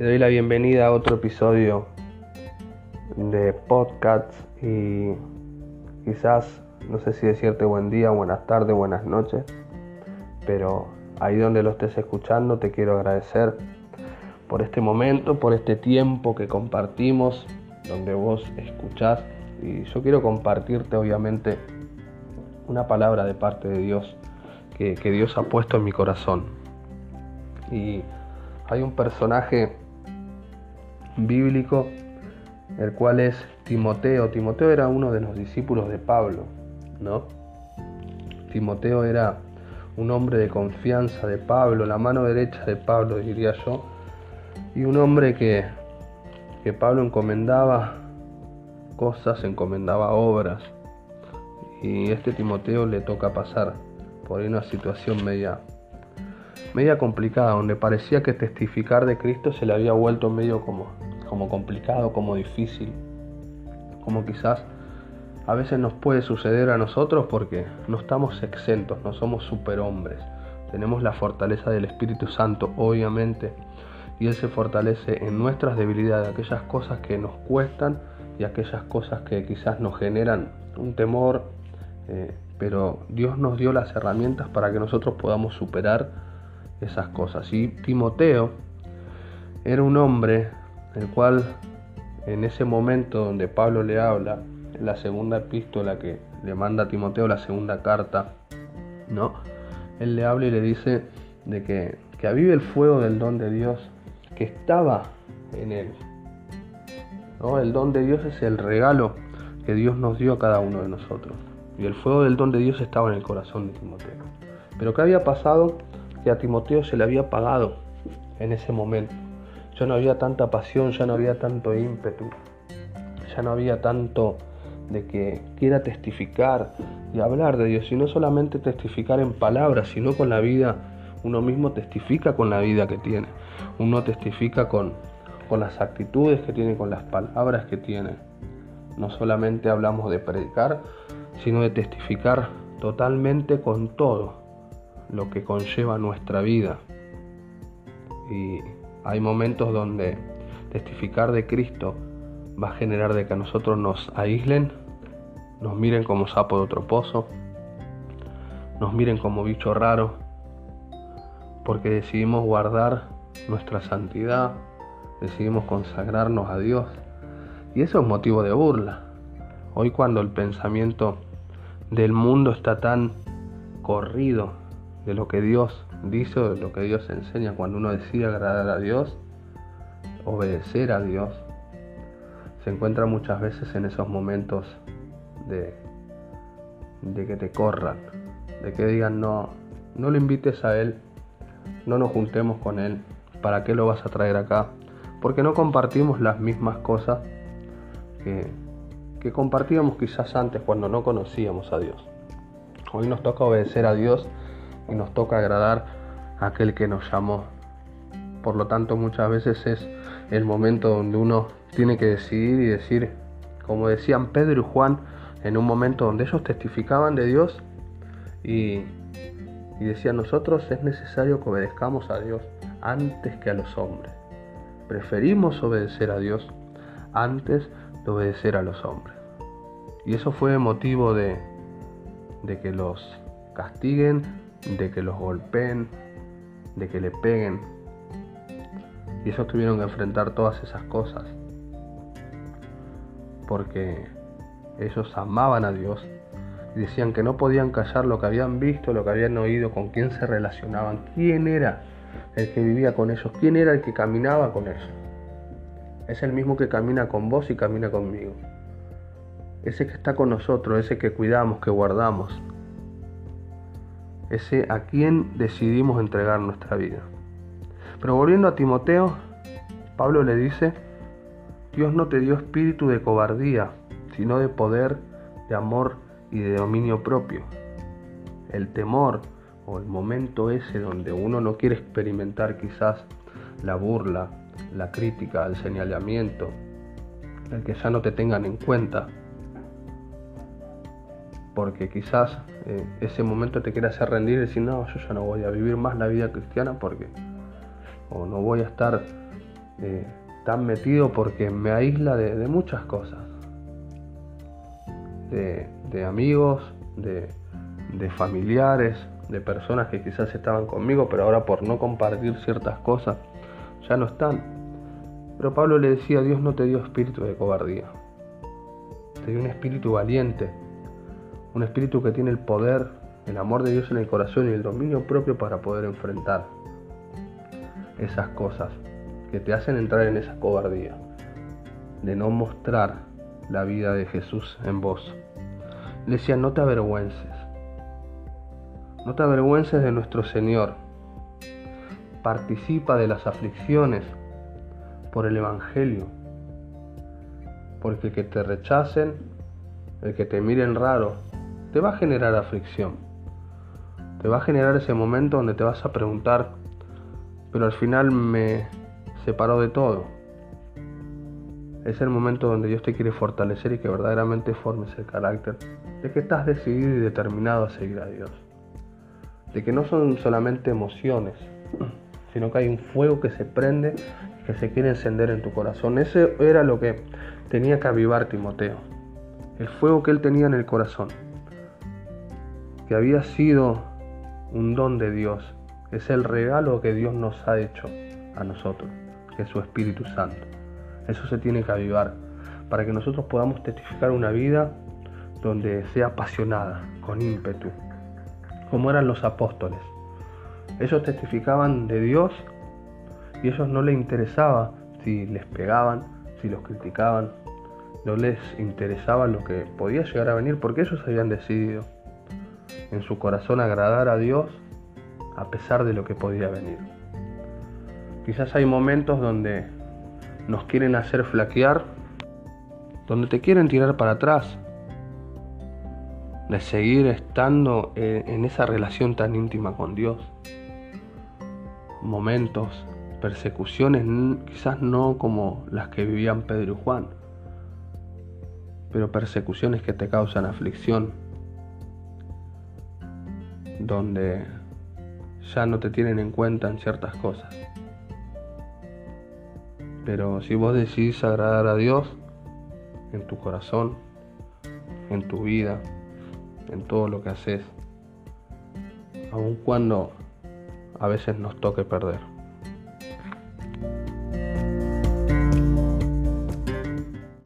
Te doy la bienvenida a otro episodio de podcast y quizás, no sé si decirte buen día, buenas tardes, buenas noches, pero ahí donde lo estés escuchando te quiero agradecer por este momento, por este tiempo que compartimos, donde vos escuchás y yo quiero compartirte obviamente una palabra de parte de Dios que, que Dios ha puesto en mi corazón. Y hay un personaje bíblico, el cual es Timoteo. Timoteo era uno de los discípulos de Pablo, ¿no? Timoteo era un hombre de confianza de Pablo, la mano derecha de Pablo, diría yo, y un hombre que, que Pablo encomendaba cosas, encomendaba obras, y este Timoteo le toca pasar por una situación media media complicada, donde parecía que testificar de Cristo se le había vuelto medio como, como complicado, como difícil, como quizás a veces nos puede suceder a nosotros porque no estamos exentos, no somos superhombres, tenemos la fortaleza del Espíritu Santo, obviamente, y Él se fortalece en nuestras debilidades, aquellas cosas que nos cuestan y aquellas cosas que quizás nos generan un temor, eh, pero Dios nos dio las herramientas para que nosotros podamos superar esas cosas. Y Timoteo era un hombre el cual en ese momento donde Pablo le habla, en la segunda epístola que le manda a Timoteo, la segunda carta, ¿no? Él le habla y le dice de que, que avive el fuego del don de Dios que estaba en él. ¿no? El don de Dios es el regalo que Dios nos dio a cada uno de nosotros. Y el fuego del don de Dios estaba en el corazón de Timoteo. Pero ¿qué había pasado? Que a Timoteo se le había apagado en ese momento. Ya no había tanta pasión, ya no había tanto ímpetu, ya no había tanto de que quiera testificar y hablar de Dios, y no solamente testificar en palabras, sino con la vida. Uno mismo testifica con la vida que tiene, uno testifica con, con las actitudes que tiene, con las palabras que tiene. No solamente hablamos de predicar, sino de testificar totalmente con todo, lo que conlleva nuestra vida. Y hay momentos donde testificar de Cristo va a generar de que a nosotros nos aíslen, nos miren como sapo de otro pozo, nos miren como bicho raro, porque decidimos guardar nuestra santidad, decidimos consagrarnos a Dios. Y eso es motivo de burla. Hoy cuando el pensamiento del mundo está tan corrido de lo que Dios dice de lo que Dios enseña cuando uno decide agradar a Dios, obedecer a Dios, se encuentra muchas veces en esos momentos de, de que te corran, de que digan no, no lo invites a Él, no nos juntemos con Él, ¿para qué lo vas a traer acá? Porque no compartimos las mismas cosas que, que compartíamos quizás antes cuando no conocíamos a Dios. Hoy nos toca obedecer a Dios y nos toca agradar a aquel que nos llamó. Por lo tanto, muchas veces es el momento donde uno tiene que decidir y decir, como decían Pedro y Juan, en un momento donde ellos testificaban de Dios y, y decían, nosotros es necesario que obedezcamos a Dios antes que a los hombres. Preferimos obedecer a Dios antes de obedecer a los hombres. Y eso fue motivo de, de que los castiguen, de que los golpeen, de que le peguen. Y ellos tuvieron que enfrentar todas esas cosas. Porque ellos amaban a Dios y decían que no podían callar lo que habían visto, lo que habían oído, con quién se relacionaban, quién era el que vivía con ellos, quién era el que caminaba con ellos. Es el mismo que camina con vos y camina conmigo. Ese que está con nosotros, ese que cuidamos, que guardamos, ese a quien decidimos entregar nuestra vida. Pero volviendo a Timoteo, Pablo le dice, Dios no te dio espíritu de cobardía, sino de poder, de amor y de dominio propio. El temor o el momento ese donde uno no quiere experimentar quizás la burla, la crítica, el señalamiento, el que ya no te tengan en cuenta, porque quizás eh, ese momento te quiere hacer rendir y decir, no, yo ya no voy a vivir más la vida cristiana porque, o no voy a estar eh, tan metido porque me aísla de, muchas cosas. De, amigos, de, de familiares, de personas que quizás estaban conmigo, pero ahora por no compartir ciertas cosas ya no están. Pero Pablo le decía, Dios no te dio espíritu de cobardía, te dio un espíritu valiente, un espíritu que tiene el poder, el amor de Dios en el corazón y el dominio propio para poder enfrentar esas cosas que te hacen entrar en esa cobardía, de no mostrar la vida de Jesús en vos. Le decía, no te avergüences, no te avergüences de nuestro Señor, participa de las aflicciones por el Evangelio, porque el que te rechacen, el que te miren raro, te va a generar aflicción, te va a generar ese momento donde te vas a preguntar, pero al final me separó de todo. Es el momento donde Dios te quiere fortalecer y que verdaderamente formes el carácter de que estás decidido y determinado a seguir a Dios. De que no son solamente emociones, sino que hay un fuego que se prende que se quiere encender en tu corazón. Ese era lo que tenía que avivar Timoteo. El fuego que él tenía en el corazón. Que había sido un don de Dios. Es el regalo que Dios nos ha hecho a nosotros que es su Espíritu Santo. Eso se tiene que avivar para que nosotros podamos testificar una vida donde sea apasionada, con ímpetu, como eran los apóstoles. Ellos testificaban de Dios y a ellos no les interesaba si les pegaban, si los criticaban, no les interesaba lo que podía llegar a venir porque ellos habían decidido en su corazón agradar a Dios a pesar de lo que podía venir. Quizás hay momentos donde nos quieren hacer flaquear, donde te quieren tirar para atrás, de seguir estando en esa relación tan íntima con Dios. Momentos, persecuciones, quizás no como las que vivían Pedro y Juan, pero persecuciones que te causan aflicción, donde ya no te tienen en cuenta en ciertas cosas. Pero si vos decidís agradar a Dios en tu corazón, en tu vida, en todo lo que haces, aun cuando a veces nos toque perder.